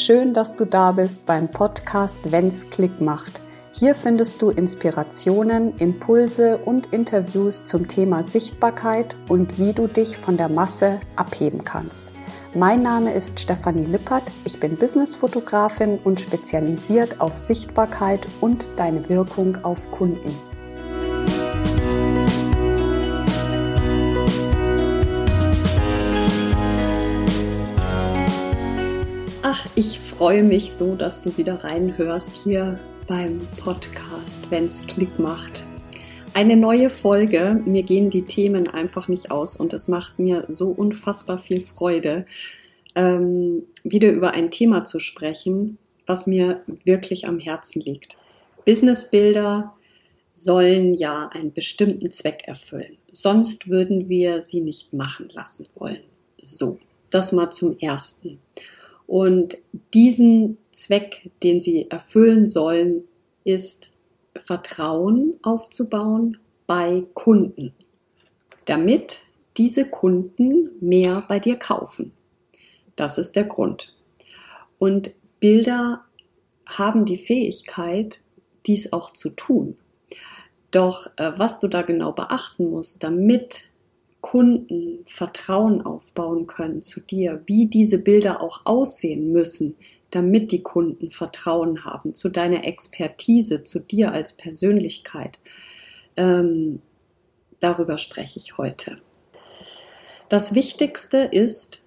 schön, dass du da bist beim Podcast Wenn's Klick macht. Hier findest du Inspirationen, Impulse und Interviews zum Thema Sichtbarkeit und wie du dich von der Masse abheben kannst. Mein Name ist Stefanie Lippert, ich bin Businessfotografin und spezialisiert auf Sichtbarkeit und deine Wirkung auf Kunden. Freue mich so, dass du wieder reinhörst hier beim Podcast, wenn es Klick macht. Eine neue Folge. Mir gehen die Themen einfach nicht aus und es macht mir so unfassbar viel Freude, ähm, wieder über ein Thema zu sprechen, was mir wirklich am Herzen liegt. Businessbilder sollen ja einen bestimmten Zweck erfüllen. Sonst würden wir sie nicht machen lassen wollen. So, das mal zum Ersten. Und diesen Zweck, den sie erfüllen sollen, ist Vertrauen aufzubauen bei Kunden, damit diese Kunden mehr bei dir kaufen. Das ist der Grund. Und Bilder haben die Fähigkeit, dies auch zu tun. Doch äh, was du da genau beachten musst, damit Kunden Vertrauen aufbauen können zu dir, wie diese Bilder auch aussehen müssen, damit die Kunden Vertrauen haben zu deiner Expertise, zu dir als Persönlichkeit. Ähm, darüber spreche ich heute. Das Wichtigste ist,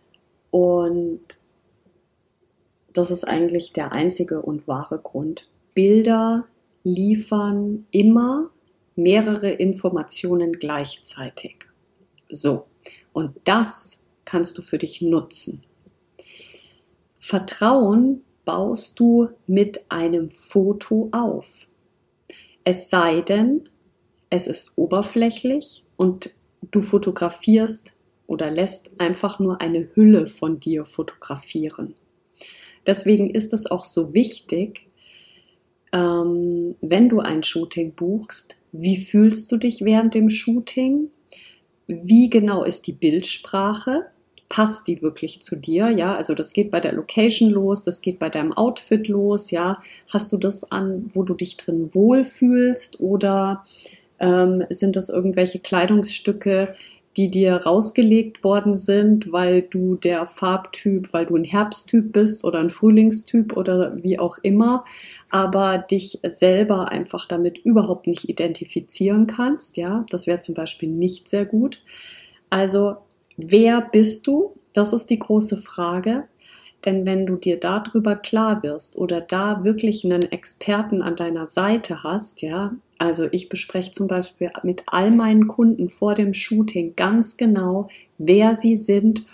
und das ist eigentlich der einzige und wahre Grund, Bilder liefern immer mehrere Informationen gleichzeitig. So, und das kannst du für dich nutzen. Vertrauen baust du mit einem Foto auf. Es sei denn, es ist oberflächlich und du fotografierst oder lässt einfach nur eine Hülle von dir fotografieren. Deswegen ist es auch so wichtig, ähm, wenn du ein Shooting buchst, wie fühlst du dich während dem Shooting? Wie genau ist die Bildsprache? Passt die wirklich zu dir? Ja, also das geht bei der Location los, das geht bei deinem Outfit los. Ja, hast du das an, wo du dich drin wohlfühlst oder ähm, sind das irgendwelche Kleidungsstücke, die dir rausgelegt worden sind, weil du der Farbtyp, weil du ein Herbsttyp bist oder ein Frühlingstyp oder wie auch immer, aber dich selber einfach damit überhaupt nicht identifizieren kannst. Ja, das wäre zum Beispiel nicht sehr gut. Also, wer bist du? Das ist die große Frage. Denn wenn du dir darüber klar wirst oder da wirklich einen Experten an deiner Seite hast, ja, also ich bespreche zum Beispiel mit all meinen Kunden vor dem Shooting ganz genau, wer sie sind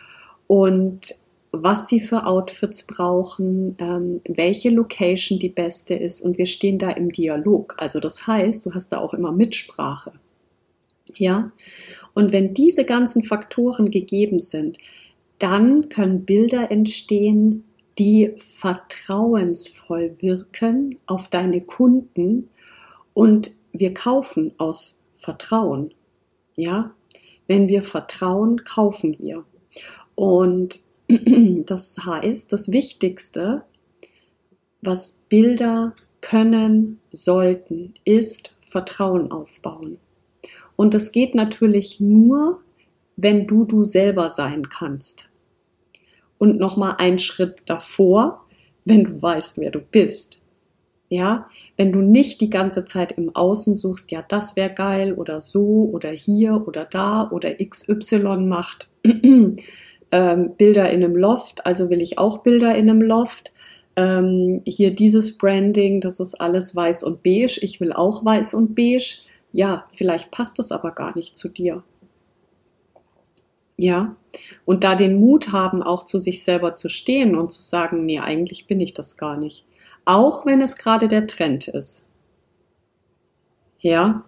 und was sie für Outfits brauchen, ähm, welche Location die beste ist und wir stehen da im Dialog. Also das heißt, du hast da auch immer Mitsprache. Ja? Und wenn diese ganzen Faktoren gegeben sind, dann können Bilder entstehen, die vertrauensvoll wirken auf deine Kunden und wir kaufen aus Vertrauen. Ja, wenn wir vertrauen, kaufen wir. Und das heißt, das Wichtigste, was Bilder können sollten, ist Vertrauen aufbauen. Und das geht natürlich nur, wenn du du selber sein kannst. Und nochmal einen Schritt davor, wenn du weißt, wer du bist. Ja, wenn du nicht die ganze Zeit im Außen suchst, ja, das wäre geil oder so oder hier oder da oder XY macht ähm, Bilder in einem Loft, also will ich auch Bilder in einem Loft. Ähm, hier dieses Branding, das ist alles weiß und beige, ich will auch weiß und beige. Ja, vielleicht passt das aber gar nicht zu dir. Ja, und da den Mut haben, auch zu sich selber zu stehen und zu sagen, nee, eigentlich bin ich das gar nicht. Auch wenn es gerade der Trend ist. Ja,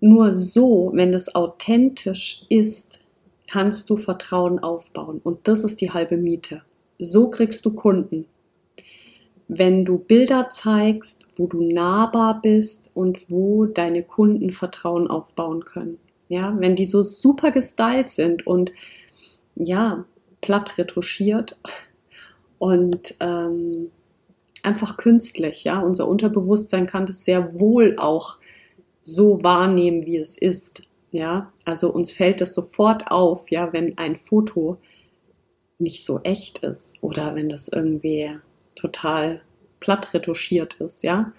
nur so, wenn es authentisch ist, kannst du Vertrauen aufbauen. Und das ist die halbe Miete. So kriegst du Kunden. Wenn du Bilder zeigst, wo du nahbar bist und wo deine Kunden Vertrauen aufbauen können. Ja, wenn die so super gestylt sind und ja, platt retuschiert und ähm, einfach künstlich. Ja, unser Unterbewusstsein kann das sehr wohl auch so wahrnehmen, wie es ist. Ja, also uns fällt das sofort auf, ja, wenn ein Foto nicht so echt ist oder wenn das irgendwie total platt retuschiert ist, ja.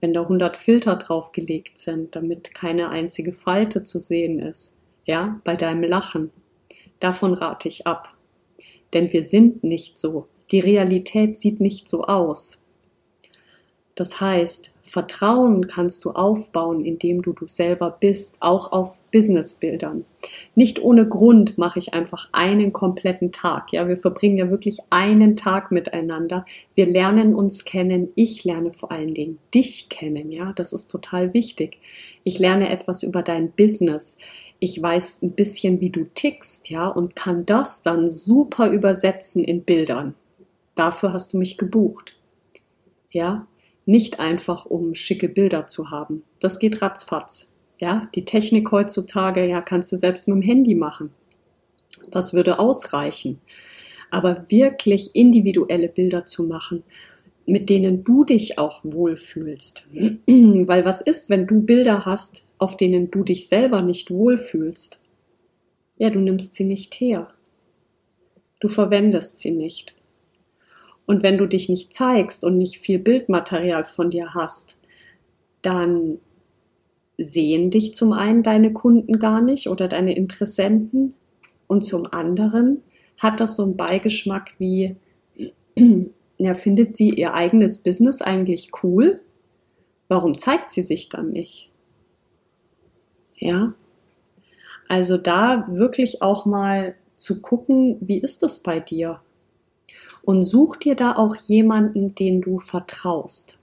Wenn da 100 Filter draufgelegt sind, damit keine einzige Falte zu sehen ist, ja, bei deinem Lachen. Davon rate ich ab. Denn wir sind nicht so. Die Realität sieht nicht so aus. Das heißt, Vertrauen kannst du aufbauen, indem du du selber bist, auch auf Businessbildern. Nicht ohne Grund mache ich einfach einen kompletten Tag. Ja, wir verbringen ja wirklich einen Tag miteinander. Wir lernen uns kennen. Ich lerne vor allen Dingen dich kennen. Ja, das ist total wichtig. Ich lerne etwas über dein Business. Ich weiß ein bisschen, wie du tickst, ja, und kann das dann super übersetzen in Bildern. Dafür hast du mich gebucht. Ja, nicht einfach, um schicke Bilder zu haben. Das geht ratzfatz. Ja, die Technik heutzutage, ja, kannst du selbst mit dem Handy machen. Das würde ausreichen. Aber wirklich individuelle Bilder zu machen, mit denen du dich auch wohlfühlst. Weil was ist, wenn du Bilder hast, auf denen du dich selber nicht wohlfühlst? Ja, du nimmst sie nicht her. Du verwendest sie nicht. Und wenn du dich nicht zeigst und nicht viel Bildmaterial von dir hast, dann sehen dich zum einen deine Kunden gar nicht oder deine Interessenten und zum anderen hat das so einen Beigeschmack wie, ja, findet sie ihr eigenes Business eigentlich cool? Warum zeigt sie sich dann nicht? Ja, also da wirklich auch mal zu gucken, wie ist das bei dir? Und such dir da auch jemanden, den du vertraust.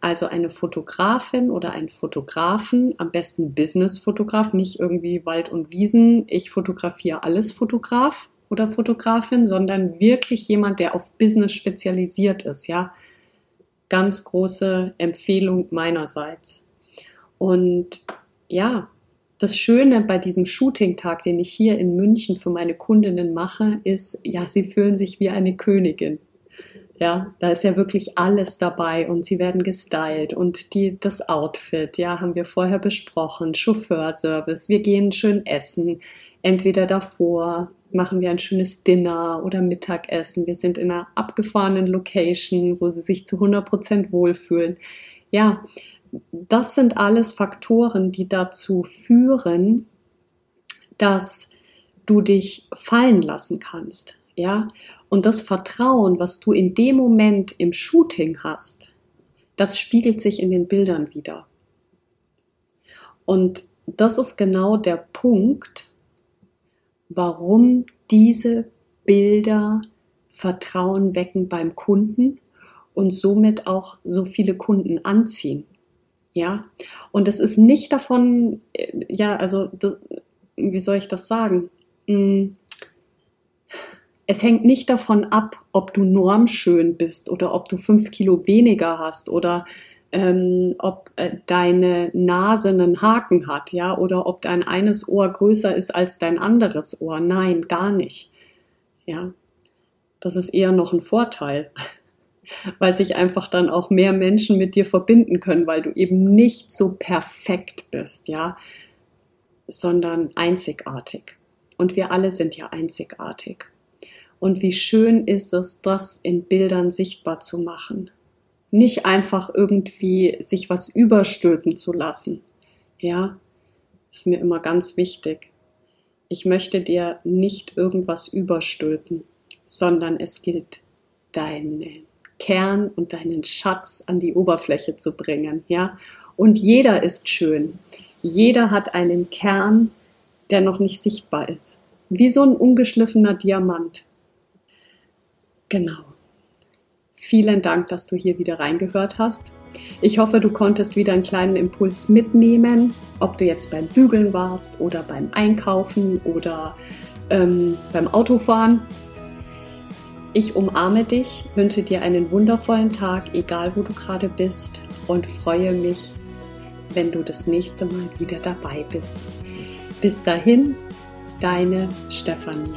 Also eine Fotografin oder einen Fotografen, am besten Business-Fotograf, nicht irgendwie Wald und Wiesen, ich fotografiere alles Fotograf oder Fotografin, sondern wirklich jemand, der auf Business spezialisiert ist, ja. Ganz große Empfehlung meinerseits. Und ja, das Schöne bei diesem Shooting-Tag, den ich hier in München für meine Kundinnen mache, ist, ja, sie fühlen sich wie eine Königin. Ja, da ist ja wirklich alles dabei und sie werden gestylt und die, das Outfit, ja, haben wir vorher besprochen, Chauffeurservice, wir gehen schön essen, entweder davor machen wir ein schönes Dinner oder Mittagessen, wir sind in einer abgefahrenen Location, wo sie sich zu 100% wohlfühlen. Ja, das sind alles Faktoren, die dazu führen, dass du dich fallen lassen kannst, ja? Und das Vertrauen, was du in dem Moment im Shooting hast, das spiegelt sich in den Bildern wieder. Und das ist genau der Punkt, warum diese Bilder Vertrauen wecken beim Kunden und somit auch so viele Kunden anziehen. Ja, und es ist nicht davon, äh, ja, also, das, wie soll ich das sagen? Hm, es hängt nicht davon ab, ob du normschön bist oder ob du fünf Kilo weniger hast oder ähm, ob äh, deine Nase einen Haken hat, ja, oder ob dein eines Ohr größer ist als dein anderes Ohr. Nein, gar nicht. Ja, das ist eher noch ein Vorteil weil sich einfach dann auch mehr Menschen mit dir verbinden können, weil du eben nicht so perfekt bist, ja, sondern einzigartig. Und wir alle sind ja einzigartig. Und wie schön ist es, das in Bildern sichtbar zu machen. Nicht einfach irgendwie sich was überstülpen zu lassen. Ja, ist mir immer ganz wichtig. Ich möchte dir nicht irgendwas überstülpen, sondern es gilt deine Kern und deinen Schatz an die Oberfläche zu bringen, ja. Und jeder ist schön. Jeder hat einen Kern, der noch nicht sichtbar ist. Wie so ein ungeschliffener Diamant. Genau. Vielen Dank, dass du hier wieder reingehört hast. Ich hoffe, du konntest wieder einen kleinen Impuls mitnehmen, ob du jetzt beim Bügeln warst oder beim Einkaufen oder ähm, beim Autofahren. Ich umarme dich, wünsche dir einen wundervollen Tag, egal wo du gerade bist und freue mich, wenn du das nächste Mal wieder dabei bist. Bis dahin, deine Stefanie.